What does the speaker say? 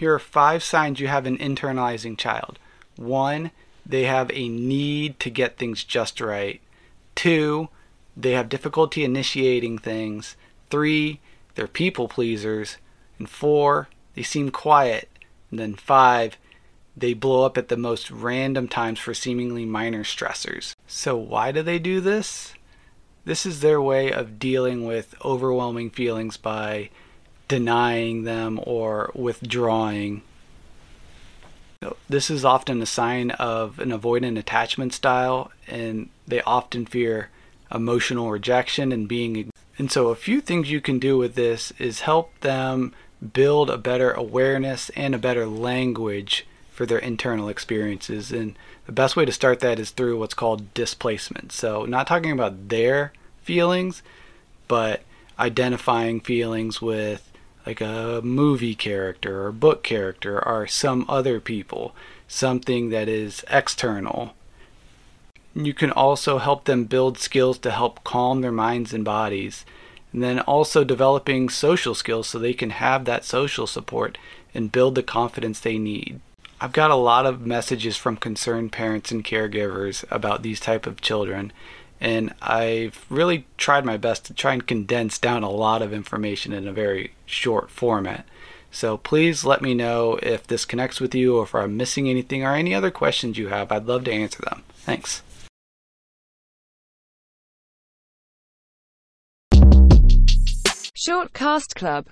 Here are five signs you have an internalizing child. One, they have a need to get things just right. Two, they have difficulty initiating things. Three, they're people pleasers. And four, they seem quiet. And then five, they blow up at the most random times for seemingly minor stressors. So, why do they do this? This is their way of dealing with overwhelming feelings by denying them or withdrawing. This is often a sign of an avoidant attachment style, and they often fear emotional rejection and being. And so, a few things you can do with this is help them build a better awareness and a better language for their internal experiences. And the best way to start that is through what's called displacement. So, not talking about their feelings, but identifying feelings with like a movie character or book character or some other people, something that is external. You can also help them build skills to help calm their minds and bodies. And then also developing social skills so they can have that social support and build the confidence they need. I've got a lot of messages from concerned parents and caregivers about these type of children and I've really tried my best to try and condense down a lot of information in a very short format. So please let me know if this connects with you or if I'm missing anything or any other questions you have. I'd love to answer them. Thanks. Short Cast Club